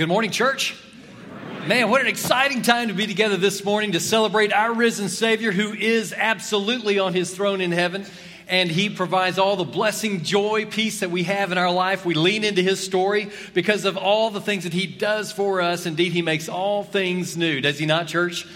Good morning, church. Man, what an exciting time to be together this morning to celebrate our risen Savior who is absolutely on his throne in heaven. And he provides all the blessing, joy, peace that we have in our life. We lean into his story because of all the things that he does for us. Indeed, he makes all things new. Does he not, church?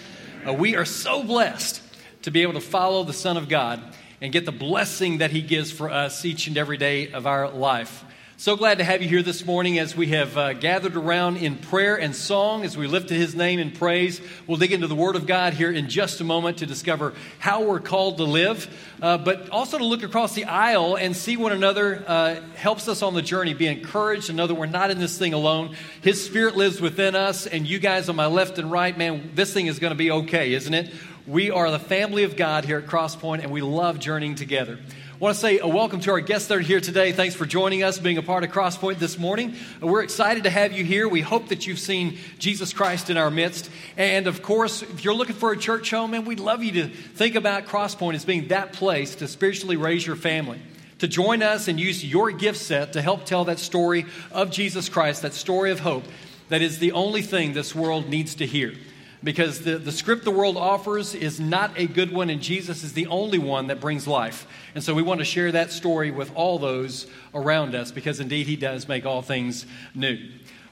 Uh, we are so blessed to be able to follow the Son of God and get the blessing that he gives for us each and every day of our life. So glad to have you here this morning as we have uh, gathered around in prayer and song as we lifted his name in praise. We'll dig into the Word of God here in just a moment to discover how we're called to live, uh, but also to look across the aisle and see one another uh, helps us on the journey, be encouraged to know that we're not in this thing alone. His Spirit lives within us, and you guys on my left and right, man, this thing is going to be okay, isn't it? We are the family of God here at Crosspoint, and we love journeying together. Want to say a welcome to our guests that are here today. Thanks for joining us, being a part of Crosspoint this morning. We're excited to have you here. We hope that you've seen Jesus Christ in our midst. And of course, if you're looking for a church home, and we'd love you to think about Crosspoint as being that place to spiritually raise your family to join us and use your gift set to help tell that story of Jesus Christ, that story of hope that is the only thing this world needs to hear because the, the script the world offers is not a good one, and Jesus is the only one that brings life. And so we want to share that story with all those around us because indeed he does make all things new.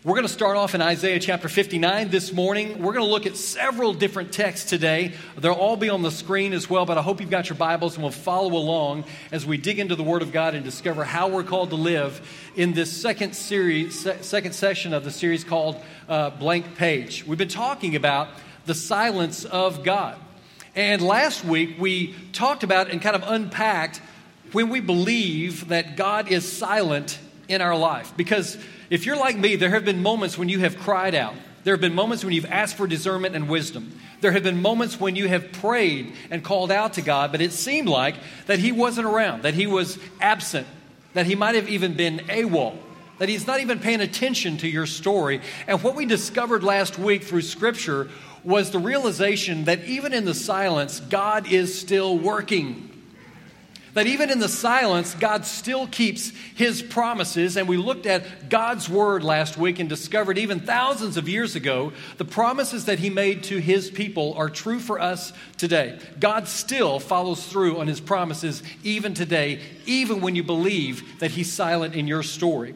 We're going to start off in Isaiah chapter 59 this morning. We're going to look at several different texts today. They'll all be on the screen as well, but I hope you've got your Bibles and we'll follow along as we dig into the Word of God and discover how we're called to live in this second series, second session of the series called uh, Blank Page. We've been talking about the silence of God. And last week we talked about and kind of unpacked when we believe that God is silent in our life. Because if you're like me, there have been moments when you have cried out. There have been moments when you've asked for discernment and wisdom. There have been moments when you have prayed and called out to God, but it seemed like that He wasn't around, that He was absent, that He might have even been AWOL, that He's not even paying attention to your story. And what we discovered last week through Scripture was the realization that even in the silence, God is still working. That even in the silence, God still keeps his promises. And we looked at God's word last week and discovered even thousands of years ago, the promises that he made to his people are true for us today. God still follows through on his promises even today, even when you believe that he's silent in your story.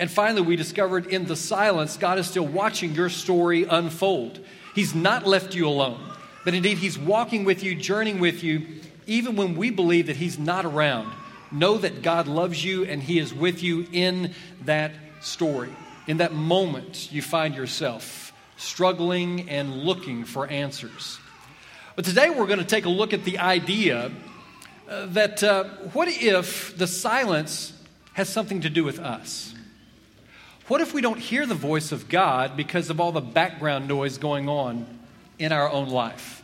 And finally, we discovered in the silence, God is still watching your story unfold. He's not left you alone, but indeed, he's walking with you, journeying with you even when we believe that He's not around, know that God loves you and He is with you in that story. In that moment, you find yourself struggling and looking for answers. But today, we're going to take a look at the idea uh, that uh, what if the silence has something to do with us? What if we don't hear the voice of God because of all the background noise going on in our own life?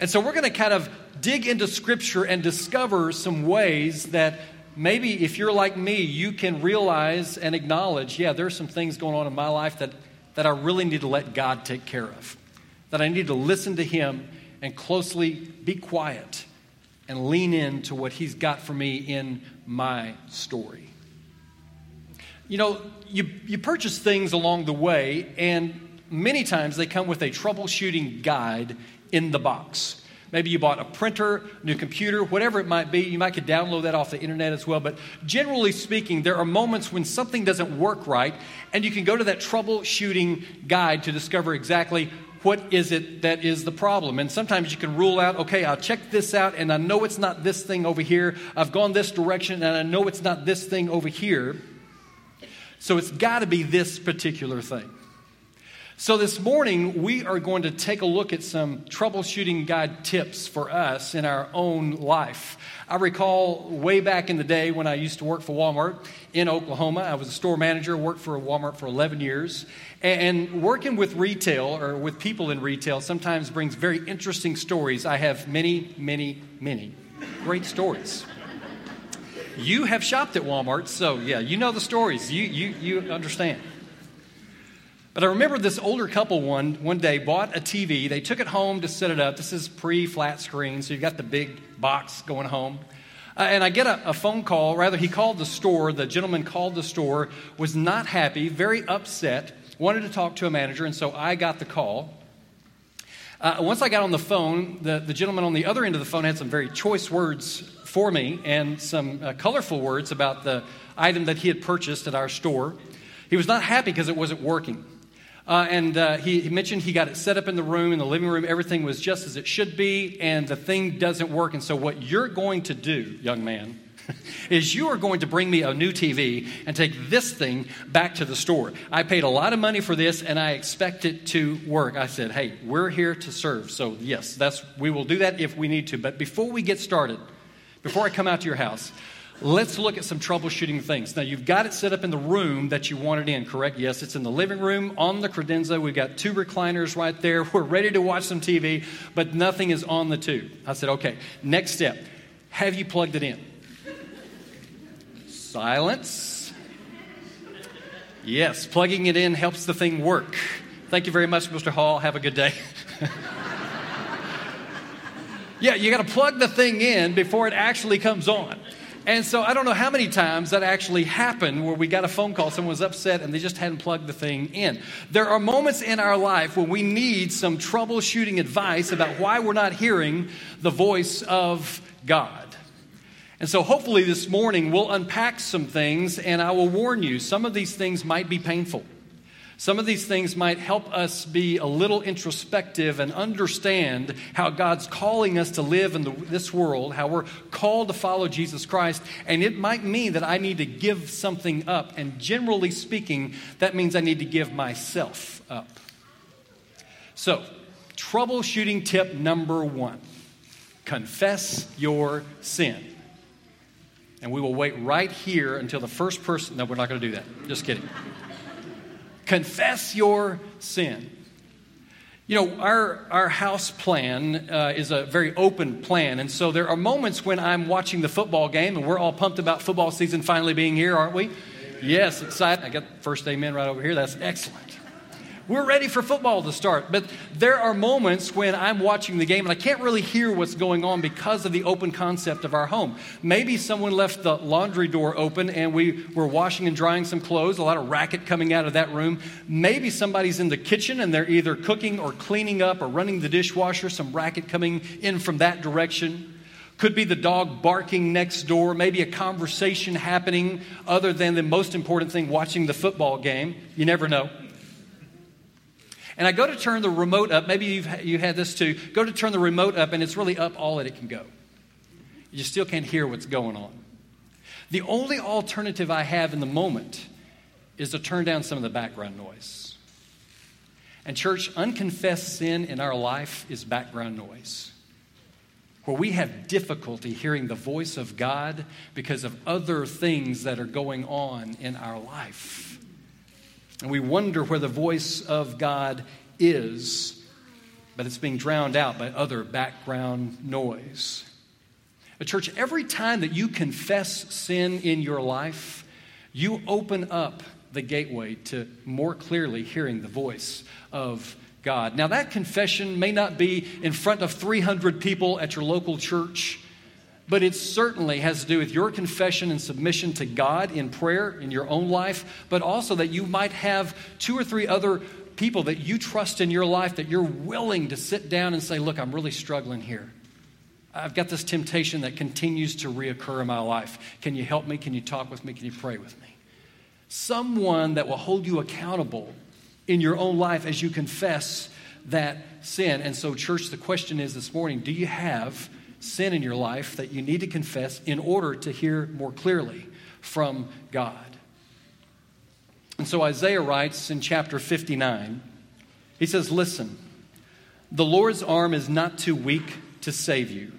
And so we're going to kind of dig into Scripture and discover some ways that maybe if you're like me, you can realize and acknowledge, yeah, there's some things going on in my life that, that I really need to let God take care of. That I need to listen to Him and closely be quiet and lean into what He's got for me in my story. You know, you, you purchase things along the way, and many times they come with a troubleshooting guide in the box. Maybe you bought a printer, new computer, whatever it might be. You might could download that off the internet as well. But generally speaking, there are moments when something doesn't work right, and you can go to that troubleshooting guide to discover exactly what is it that is the problem. And sometimes you can rule out, okay, I'll check this out, and I know it's not this thing over here. I've gone this direction, and I know it's not this thing over here. So it's got to be this particular thing. So, this morning, we are going to take a look at some troubleshooting guide tips for us in our own life. I recall way back in the day when I used to work for Walmart in Oklahoma. I was a store manager, worked for Walmart for 11 years. And working with retail or with people in retail sometimes brings very interesting stories. I have many, many, many great stories. You have shopped at Walmart, so yeah, you know the stories. You, you, you understand. But I remember this older couple one one day bought a TV. They took it home to set it up. This is pre-flat screen, so you've got the big box going home. Uh, and I get a, a, phone call. Rather, he called the store. The gentleman called the store, was not happy, very upset wanted to talk to a manager, and so I got the call. Uh, once I got on the phone, the, the gentleman on the other end of the phone had some very choice words for me and some uh, colorful words about the item that he had purchased at our store. He was not happy because it wasn't working. Uh, and uh, he, he, mentioned he got it set up in the room, in the living room. Everything was just as it should be, and the thing doesn't work. And so, what you're going to do, young man, is you are going to bring me a new TV and take this thing back to the store. I paid a lot of money for this, and I expect it to work. I said, "Hey, we're here to serve, so yes, that's we will do that if we need to. But before we get started, before I come out to your house." Let's look at some troubleshooting things. Now, you've got it set up in the room that you want it in, correct? Yes, it's in the living room on the credenza. We've got two recliners right there. We're ready to watch some TV, but nothing is on the tube. I said, okay, next step. Have you plugged it in? Silence. Yes, plugging it in helps the thing work. Thank you very much, Mr. Hall. Have a good day. yeah, you got to plug the thing in before it actually comes on. And so I don't know how many times that actually happened where we got a phone call, someone was upset, and they just hadn't plugged the thing in. There are moments in our life when we need some troubleshooting advice about why we're not hearing the voice of God. And so hopefully this morning we'll unpack some things, and I will warn you some of these things might be painful. Some of these things might help us be a little introspective and understand how God's calling us to live in the, this world, how we're called to follow Jesus Christ. And it might mean that I need to give something up. And generally speaking, that means I need to give myself up. So, troubleshooting tip number one confess your sin. And we will wait right here until the first person. No, we're not going to do that. Just kidding. Confess your sin. You know, our, our house plan uh, is a very open plan. And so there are moments when I'm watching the football game, and we're all pumped about football season finally being here, aren't we? Yes, excited. I got first amen right over here. That's excellent. We're ready for football to start. But there are moments when I'm watching the game and I can't really hear what's going on because of the open concept of our home. Maybe someone left the laundry door open and we were washing and drying some clothes, a lot of racket coming out of that room. Maybe somebody's in the kitchen and they're either cooking or cleaning up or running the dishwasher, some racket coming in from that direction. Could be the dog barking next door, maybe a conversation happening other than the most important thing, watching the football game. You never know. And I go to turn the remote up. Maybe you've you had this too. Go to turn the remote up, and it's really up all that it can go. You still can't hear what's going on. The only alternative I have in the moment is to turn down some of the background noise. And, church, unconfessed sin in our life is background noise. Where we have difficulty hearing the voice of God because of other things that are going on in our life. And we wonder where the voice of God is, but it's being drowned out by other background noise. A church, every time that you confess sin in your life, you open up the gateway to more clearly hearing the voice of God. Now, that confession may not be in front of 300 people at your local church but it certainly has to do with your confession and submission to God in prayer in your own life, but also that you might have two or three other people that you trust in your life that you're willing to sit down and say, Look, I'm really struggling here. I've got this temptation that continues to reoccur in my life. Can you help me? Can you talk with me? Can you pray with me? Someone that will hold you accountable in your own life as you confess that sin. And so, church, the question is this morning do you have sin in your life that you need to confess in order to hear more clearly from God. And so Isaiah writes in chapter 59, he says, Listen, the Lord's arm is not too weak to save you,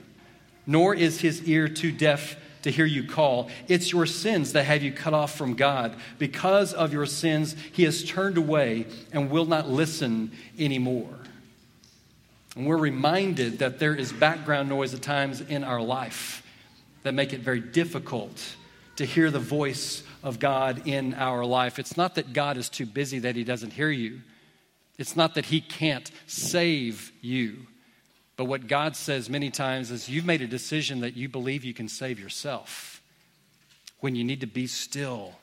nor is his ear too deaf to hear you call. It's your sins that have you cut off from God. Because of your sins, he has turned away and will not listen anymore. And we're reminded that there is background noise at times in our life that make it very difficult to hear the voice of God in our life. It's not that God is too busy that he doesn't hear you. It's not that he can't save you. But what God says many times is you've made a decision that you believe you can save yourself when you need to be still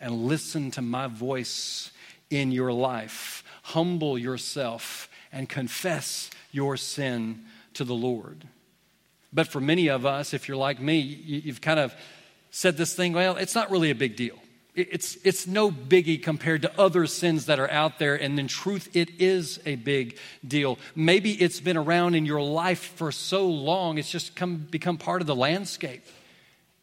and listen to my voice in your life. Humble yourself and confess your sin to the Lord. But for many of us, if you're like me, you've kind of said this thing, well, it's not really a big deal. It's, it's no biggie compared to other sins that are out there. And in truth, it is a big deal. Maybe it's been around in your life for so long, it's just come, become part of the landscape.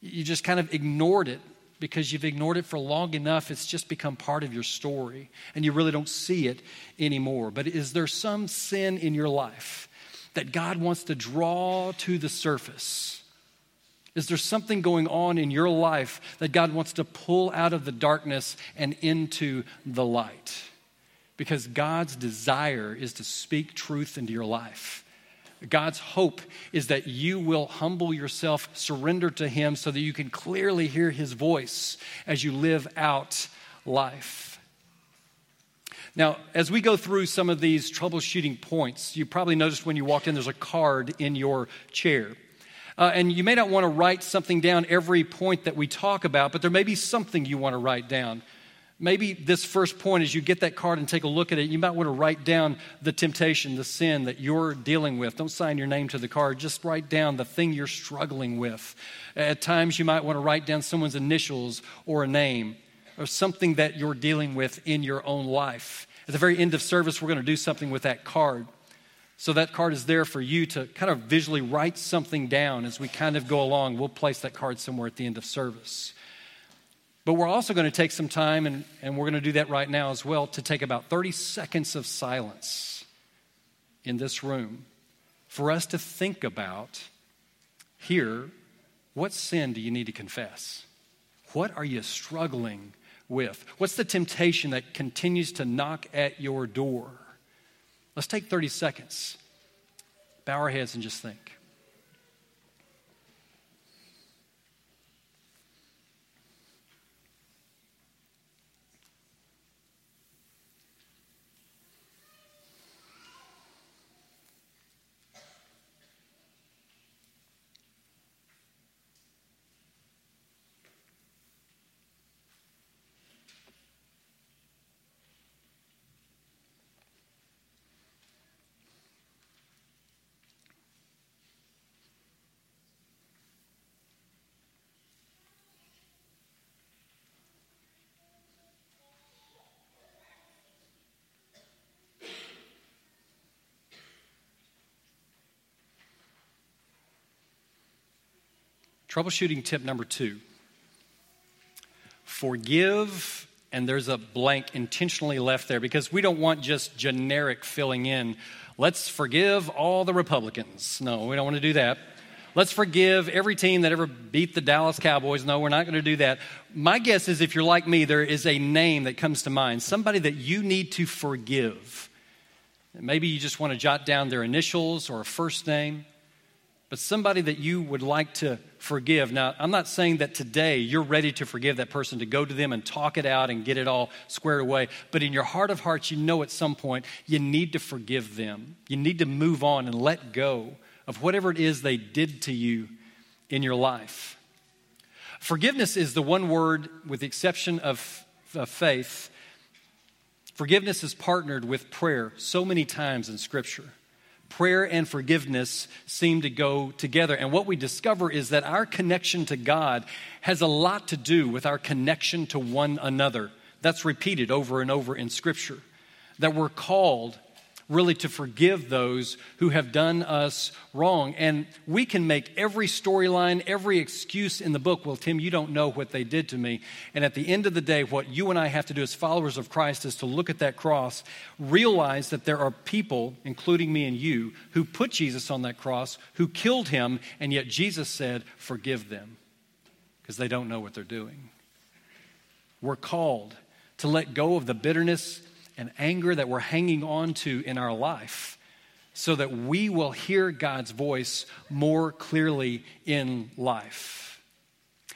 You just kind of ignored it because you've ignored it for long enough. It's just become part of your story and you really don't see it anymore. But is there some sin in your life that God wants to draw to the surface? Is there something going on in your life that God wants to pull out of the darkness and into the light? Because God's desire is to speak truth into your life. God's hope is that you will humble yourself, surrender to Him, so that you can clearly hear His voice as you live out life. Now, as we go through some of these troubleshooting points, you probably noticed when you walked in, there's a card in your chair. Uh, and you may not want to write something down every point that we talk about, but there may be something you want to write down. Maybe this first point, as you get that card and take a look at it, you might want to write down the temptation, the sin that you're dealing with. Don't sign your name to the card, just write down the thing you're struggling with. At times, you might want to write down someone's initials or a name or something that you're dealing with in your own life. At the very end of service, we're going to do something with that card. So that card is there for you to kind of visually write something down as we kind of go along. We'll place that card somewhere at the end of service. But we're also going to take some time, and, and we're going to do that right now as well, to take about 30 seconds of silence in this room for us to think about here what sin do you need to confess? What are you struggling with? What's the temptation that continues to knock at your door? Let's take 30 seconds, bow our heads, and just think. Troubleshooting tip number two forgive, and there's a blank intentionally left there because we don't want just generic filling in. Let's forgive all the Republicans. No, we don't want to do that. Let's forgive every team that ever beat the Dallas Cowboys. No, we're not going to do that. My guess is if you're like me, there is a name that comes to mind, somebody that you need to forgive. Maybe you just want to jot down their initials or a first name but somebody that you would like to forgive. Now, I'm not saying that today you're ready to forgive that person, to go to them and talk it out and get it all squared away. But in your heart of hearts, you know at some point you need to forgive them. You need to move on and let go of whatever it is they did to you in your life. Forgiveness is the one word, with the exception of, of faith, forgiveness is partnered with prayer so many times in Scripture prayer and forgiveness seem to go together. And what we discover is that our connection to God has a lot to do with our connection to one another. That's repeated over and over in Scripture. That we're called really to forgive those who have done us wrong. And we can make every storyline, every excuse in the book, well, Tim, you don't know what they did to me. And at the end of the day, what you and I have to do as followers of Christ is to look at that cross, realize that there are people, including me and you, who put Jesus on that cross, who killed him, and yet Jesus said, forgive them because they don't know what they're doing. We're called to let go of the bitterness and anger that we're hanging on to in our life so that we will hear God's voice more clearly in life.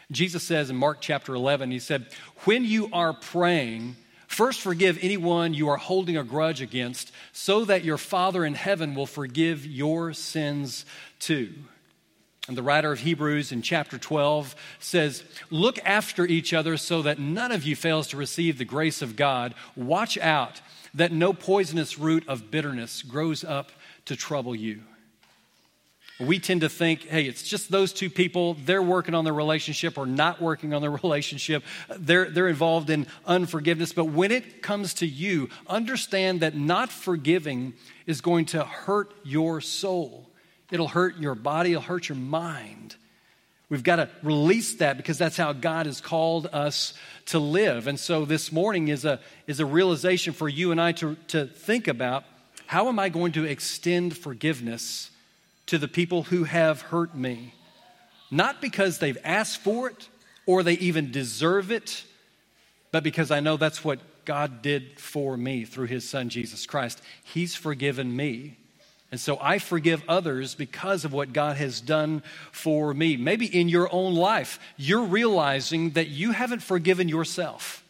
Jesus says in Mark chapter 11, He said, When you are praying, first forgive anyone you are holding a grudge against, so that your Father in heaven will forgive your sins too. And the writer of Hebrews in chapter 12 says, Look after each other so that none of you fails to receive the grace of God. Watch out that no poisonous root of bitterness grows up to trouble you. We tend to think, hey, it's just those two people. They're working on their relationship or not working on their relationship. They're, they're involved in unforgiveness. But when it comes to you, understand that not forgiving is going to hurt your soul. It'll hurt your body, it'll hurt your mind. We've got to release that because that's how God has called us to live. And so this morning is a, is a realization for you and I to, to think about how am I going to extend forgiveness to the people who have hurt me? Not because they've asked for it or they even deserve it, but because I know that's what God did for me through his son Jesus Christ. He's forgiven me. And so I forgive others because of what God has done for me. Maybe in your own life, you're realizing that you haven't forgiven yourself.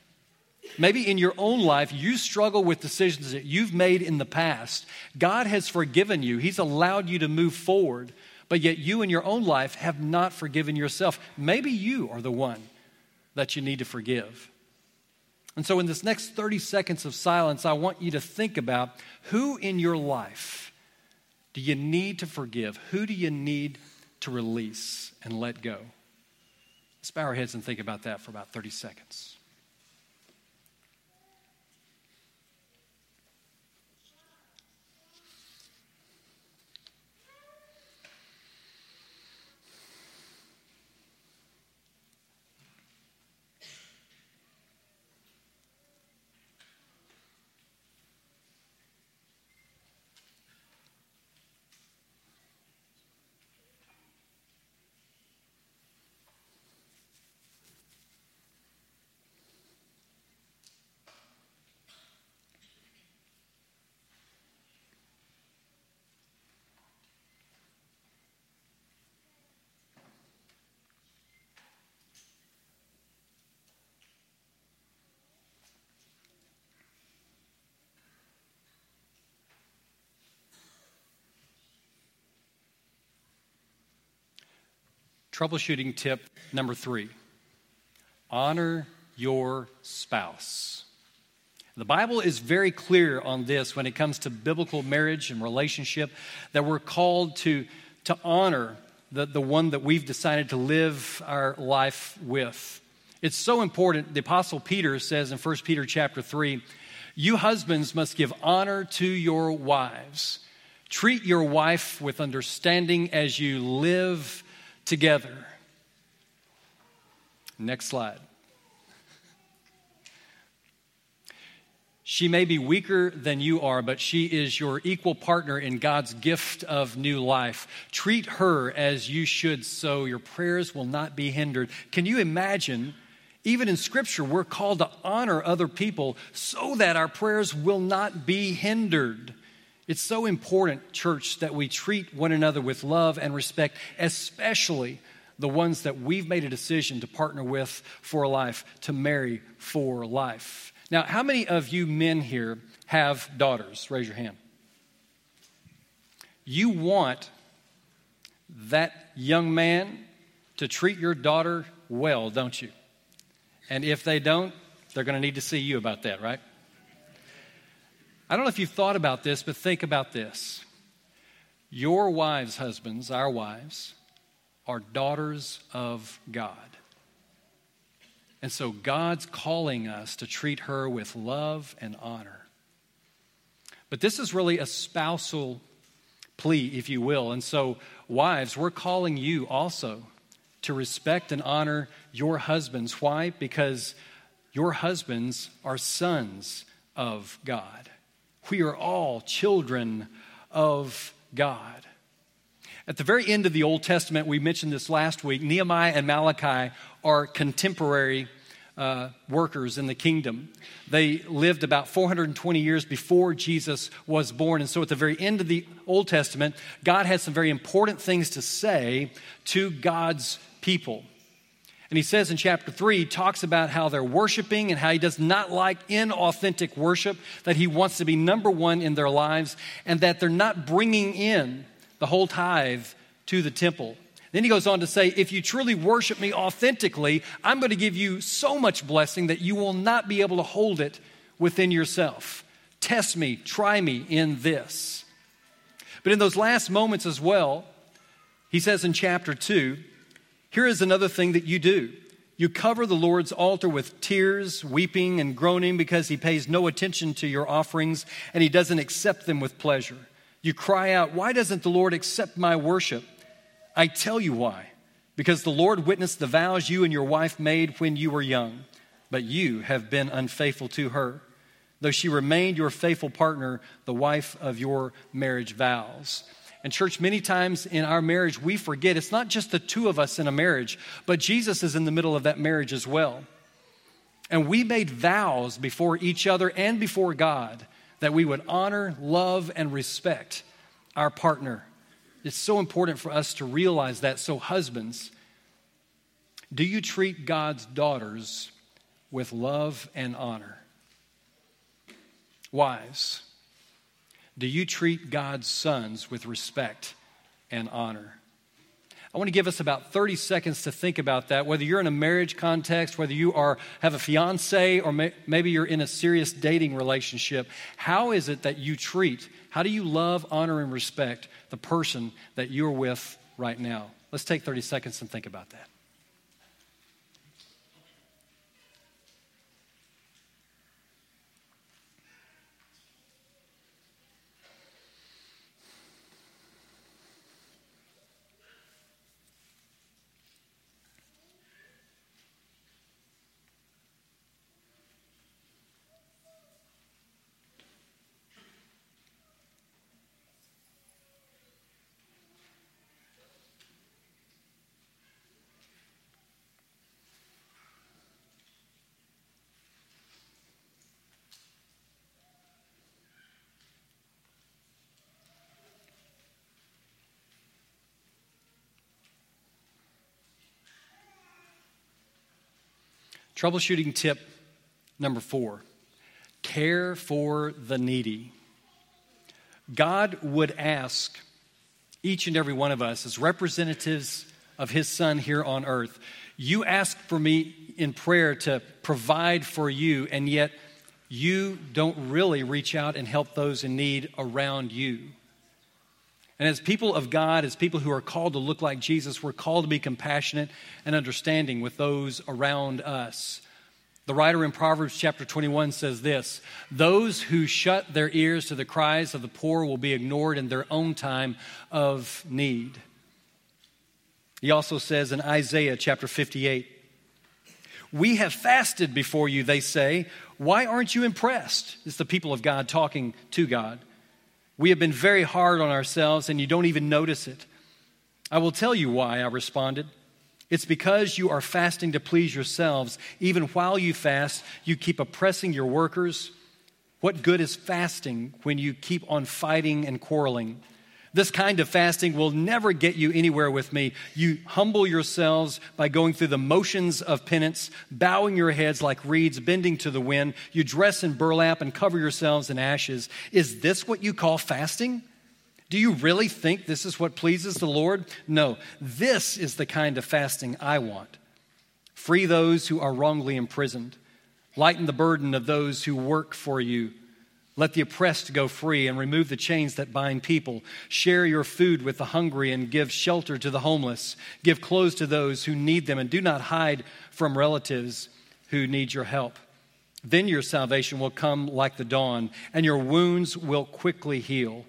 Maybe in your own life, you struggle with decisions that you've made in the past. God has forgiven you, He's allowed you to move forward, but yet you in your own life have not forgiven yourself. Maybe you are the one that you need to forgive. And so, in this next 30 seconds of silence, I want you to think about who in your life do you need to forgive? Who do you need to release and let go? Let's bow our heads and think about that for about 30 seconds. Troubleshooting tip number three honor your spouse. The Bible is very clear on this when it comes to biblical marriage and relationship that we're called to, to honor the, the one that we've decided to live our life with. It's so important. The Apostle Peter says in 1 Peter chapter 3 You husbands must give honor to your wives. Treat your wife with understanding as you live together. Next slide. She may be weaker than you are, but she is your equal partner in God's gift of new life. Treat her as you should, so your prayers will not be hindered. Can you imagine? Even in Scripture, we're called to honor other people so that our prayers will not be hindered. It's so important, church, that we treat one another with love and respect, especially the ones that we've made a decision to partner with for life, to marry for life. Now, how many of you men here have daughters? Raise your hand. You want that young man to treat your daughter well, don't you? And if they don't, they're going to need to see you about that, right? I don't know if you've thought about this, but think about this. Your wives, husbands, our wives, are daughters of God. And so God's calling us to treat her with love and honor. But this is really a spousal plea, if you will. And so, wives, we're calling you also to respect and honor your husbands. Why? Because your husbands are sons of God. We are all children of God. At the very end of the Old Testament, we mentioned this last week, Nehemiah and Malachi are contemporary uh, workers in the kingdom. They lived about 420 years before Jesus was born. And so at the very end of the Old Testament, God had some very important things to say to God's people. And he says in chapter 3, he talks about how they're worshiping and how he does not like inauthentic worship, that he wants to be number one in their lives, and that they're not bringing in the whole tithe to the temple. Then he goes on to say, If you truly worship me authentically, I'm going to give you so much blessing that you will not be able to hold it within yourself. Test me, try me in this. But in those last moments as well, he says in chapter 2, here is another thing that you do. You cover the Lord's altar with tears, weeping, and groaning because he pays no attention to your offerings and he doesn't accept them with pleasure. You cry out, Why doesn't the Lord accept my worship? I tell you why. Because the Lord witnessed the vows you and your wife made when you were young, but you have been unfaithful to her, though she remained your faithful partner, the wife of your marriage vows. And, church, many times in our marriage, we forget it's not just the two of us in a marriage, but Jesus is in the middle of that marriage as well. And we made vows before each other and before God that we would honor, love, and respect our partner. It's so important for us to realize that. So, husbands, do you treat God's daughters with love and honor? Wives, do you treat God's sons with respect and honor? I want to give us about 30 seconds to think about that. Whether you're in a marriage context, whether you are have a fiance, or may, maybe you're in a serious dating relationship, how is it that you treat? How do you love, honor, and respect the person that you're with right now? Let's take 30 seconds and think about that. Troubleshooting tip number four care for the needy. God would ask each and every one of us as representatives of His Son here on earth, you ask for me in prayer to provide for you, and yet you don't really reach out and help those in need around you. And as people of God, as people who are called to look like Jesus, we're called to be compassionate and understanding with those around us. The writer in Proverbs chapter 21 says this Those who shut their ears to the cries of the poor will be ignored in their own time of need. He also says in Isaiah chapter 58, We have fasted before you, they say. Why aren't you impressed? It's the people of God talking to God. We have been very hard on ourselves, and you don't even notice it. I will tell you why, I responded. It's because you are fasting to please yourselves. Even while you fast, you keep oppressing your workers. What good is fasting when you keep on fighting and quarreling? This kind of fasting will never get you anywhere with me. You humble yourselves by going through the motions of penance, bowing your heads like reeds bending to the wind. You dress in burlap and cover yourselves in ashes. Is this what you call fasting? Do you really think this is what pleases the Lord? No, this is the kind of fasting I want. Free those who are wrongly imprisoned, lighten the burden of those who work for you let the oppressed go free and remove the chains that bind people. Share your food with the hungry and give shelter to the homeless. Give clothes to those who need them and do not hide from relatives who need your help. Then your salvation will come like the dawn and your wounds will quickly heal.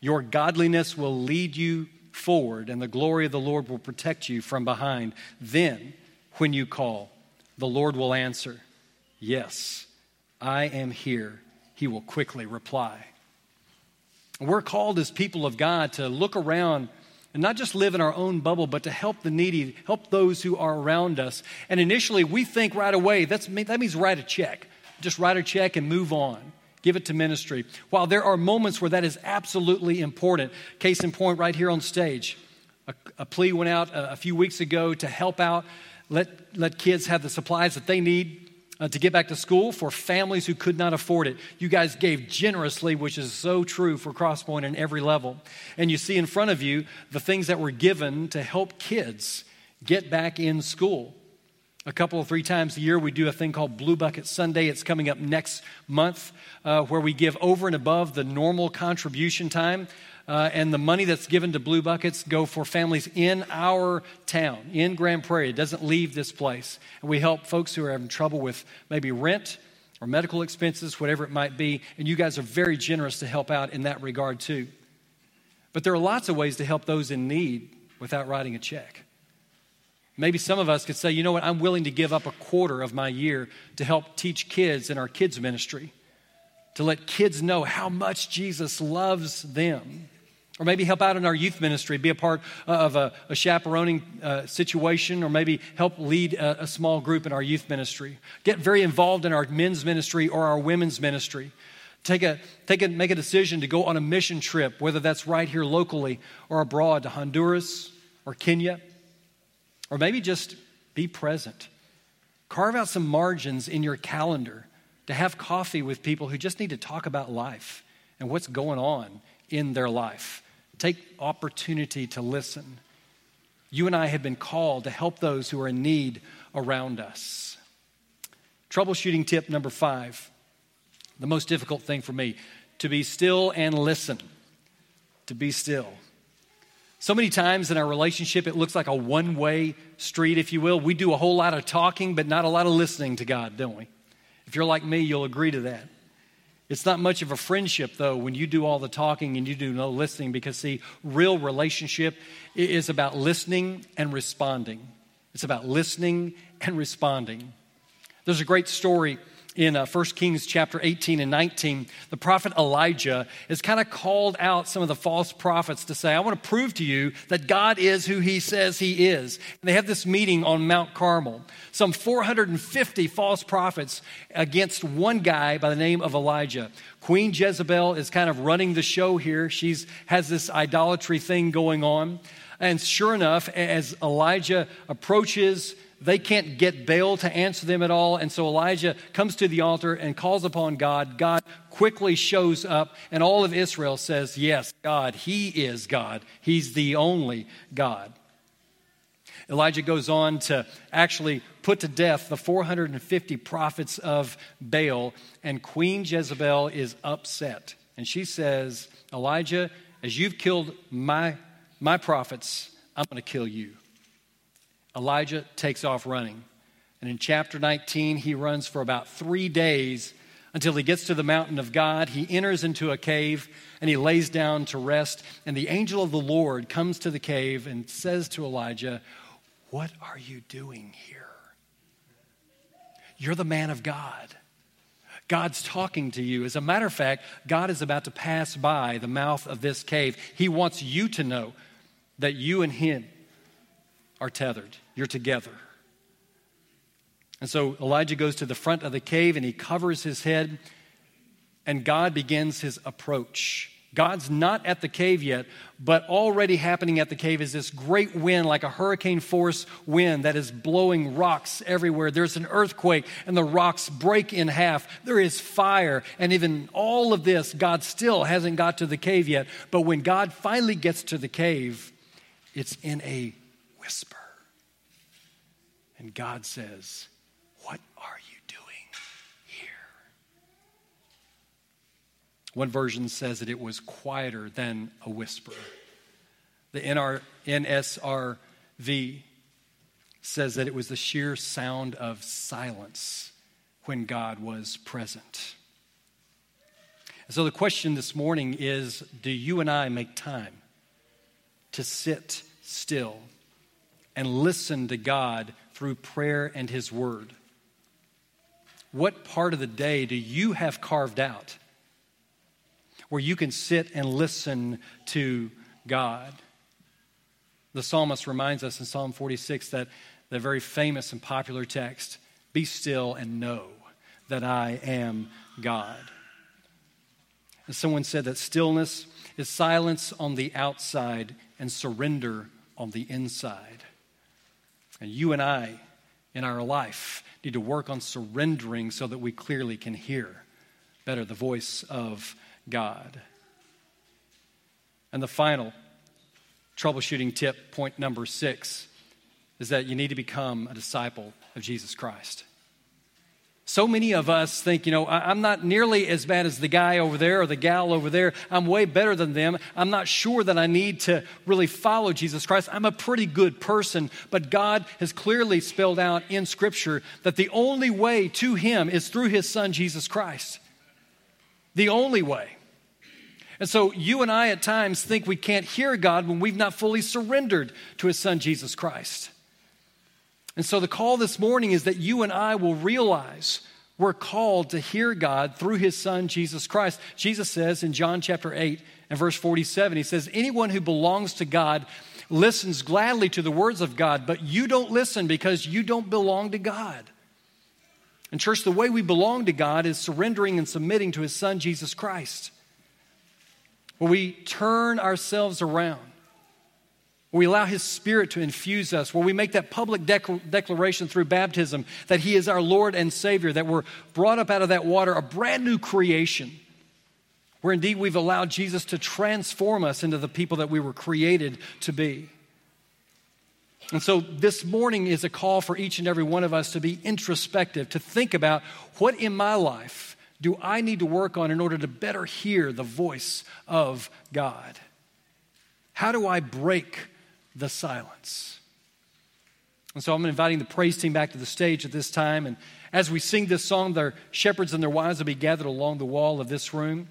Your godliness will lead you forward and the glory of the Lord will protect you from behind. Then, when you call, the Lord will answer, Yes, I am here he will quickly reply. We're called as people of God to look around and not just live in our own bubble, but to help the needy, help those who are around us. And initially, we think right away that means write a check. Just write a check and move on. Give it to ministry. While there are moments where that is absolutely important, case in point, right here on stage, a, a plea went out a, a few weeks ago to help out, let, let kids have the supplies that they need uh, to get back to school for families who could not afford it. You guys gave generously, which is so true for Crosspoint in every level. And you see in front of you the things that were given to help kids get back in school. A couple of three times a year, we do a thing called Blue Bucket Sunday. It's coming up next month, uh, where we give over and above the normal contribution time. Uh, and the money that's given to Blue Buckets go for families in our town, in Grand Prairie. It doesn't leave this place. And we help folks who are having trouble with maybe rent or medical expenses, whatever it might be. And you guys are very generous to help out in that regard, too. But there are lots of ways to help those in need without writing a check. Maybe some of us could say, you know what, I'm willing to give up a quarter of my year to help teach kids in our kids' ministry, to let kids know how much Jesus loves them. Or maybe help out in our youth ministry, be a part of a, a chaperoning uh, situation, or maybe help lead a, a small group in our youth ministry. Get very involved in our men's ministry or our women's ministry. Take a, take a, make a decision to go on a mission trip, whether that's right here locally or abroad to Honduras or Kenya or maybe just be present. Carve out some margins in your calendar to have coffee with people who just need to talk about life and what's going on in their life. Take opportunity to listen. You and I have been called to help those who are in need around us. Troubleshooting tip number five the most difficult thing for me to be still and listen. To be still. So many times in our relationship, it looks like a one way street, if you will. We do a whole lot of talking, but not a lot of listening to God, don't we? If you're like me, you'll agree to that. It's not much of a friendship, though, when you do all the talking and you do no listening, because, see, real relationship is about listening and responding. It's about listening and responding. There's a great story in uh, 1 Kings chapter 18 and 19, the prophet Elijah has kind of called out some of the false prophets to say, I want to prove to you that God is who he says he is. And they have this meeting on Mount Carmel. Some 450 false prophets against one guy by the name of Elijah. Queen Jezebel is kind of running the show here. She has this idolatry thing going on. And sure enough, as Elijah approaches they can't get Baal to answer them at all. And so Elijah comes to the altar and calls upon God. God quickly shows up, and all of Israel says, Yes, God, He is God. He's the only God. Elijah goes on to actually put to death the 450 prophets of Baal, and Queen Jezebel is upset. And she says, Elijah, as you've killed my, my prophets, I'm going to kill you. Elijah takes off running. And in chapter 19, he runs for about three days until he gets to the mountain of God. He enters into a cave and he lays down to rest. And the angel of the Lord comes to the cave and says to Elijah, What are you doing here? You're the man of God. God's talking to you. As a matter of fact, God is about to pass by the mouth of this cave. He wants you to know that you and Him are tethered. You're together. And so Elijah goes to the front of the cave and he covers his head, and God begins his approach. God's not at the cave yet, but already happening at the cave is this great wind, like a hurricane force wind that is blowing rocks everywhere. There's an earthquake, and the rocks break in half. There is fire, and even all of this, God still hasn't got to the cave yet. But when God finally gets to the cave, it's in a whisper. And God says, What are you doing here? One version says that it was quieter than a whisper. The NR, NSRV says that it was the sheer sound of silence when God was present. so the question this morning is do you and I make time to sit still and listen to God through prayer and His Word? What part of the day do you have carved out where you can sit and listen to God? The psalmist reminds us in Psalm 46 that the very famous and popular text Be still and know that I am God. And someone said that stillness is silence on the outside and surrender on the inside. And you and I in our life need to work on surrendering so that we clearly can hear better the voice of God. And the final troubleshooting tip, point number six, is that you need to become a disciple of Jesus Christ. So many of us think, you know, I'm not nearly as bad as the guy over there or the gal over there. I'm way better than them. I'm not sure that I need to really follow Jesus Christ. I'm a pretty good person. But God has clearly spelled out in Scripture that the only way to Him is through His Son, Jesus Christ. The only way. And so you and I at times think we can't hear God when we've not fully surrendered to His Son, Jesus Christ. And so the call this morning is that you and I will realize we're called to hear God through his son, Jesus Christ. Jesus says in John chapter 8 and verse 47, he says, Anyone who belongs to God listens gladly to the words of God, but you don't listen because you don't belong to God. And, church, the way we belong to God is surrendering and submitting to his son, Jesus Christ. Where we turn ourselves around where we allow His Spirit to infuse us, where we make that public dec- declaration through baptism that He is our Lord and Savior, that we're brought up out of that water, a brand new creation, where indeed we've allowed Jesus to transform us into the people that we were created to be. And so this morning is a call for each and every one of us to be introspective, to think about what in my life do I need to work on in order to better hear the voice of God? How do I break the silence. And so I'm inviting the praise team back to the stage at this time. And as we sing this song, their shepherds and their wives will be gathered along the wall of this room.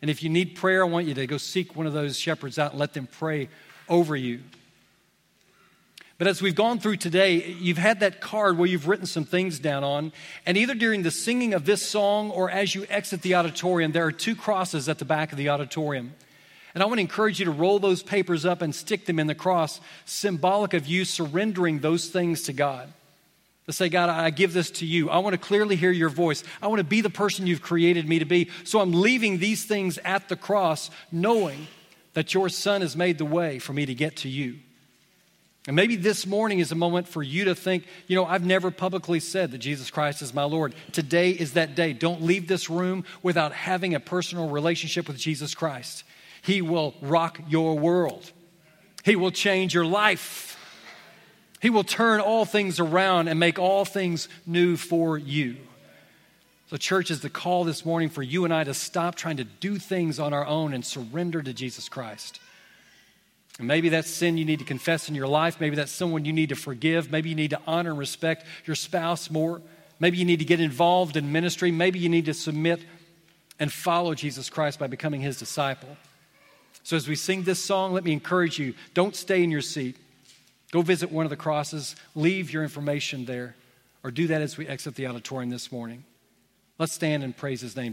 And if you need prayer, I want you to go seek one of those shepherds out and let them pray over you. But as we've gone through today, you've had that card where you've written some things down on. And either during the singing of this song or as you exit the auditorium, there are two crosses at the back of the auditorium. And I want to encourage you to roll those papers up and stick them in the cross, symbolic of you surrendering those things to God. To say, God, I give this to you. I want to clearly hear your voice. I want to be the person you've created me to be. So I'm leaving these things at the cross, knowing that your Son has made the way for me to get to you. And maybe this morning is a moment for you to think, you know, I've never publicly said that Jesus Christ is my Lord. Today is that day. Don't leave this room without having a personal relationship with Jesus Christ. He will rock your world. He will change your life. He will turn all things around and make all things new for you. So, church is the call this morning for you and I to stop trying to do things on our own and surrender to Jesus Christ. And maybe that's sin you need to confess in your life. Maybe that's someone you need to forgive. Maybe you need to honor and respect your spouse more. Maybe you need to get involved in ministry. Maybe you need to submit and follow Jesus Christ by becoming his disciple. So, as we sing this song, let me encourage you don't stay in your seat. Go visit one of the crosses, leave your information there, or do that as we exit the auditorium this morning. Let's stand and praise his name.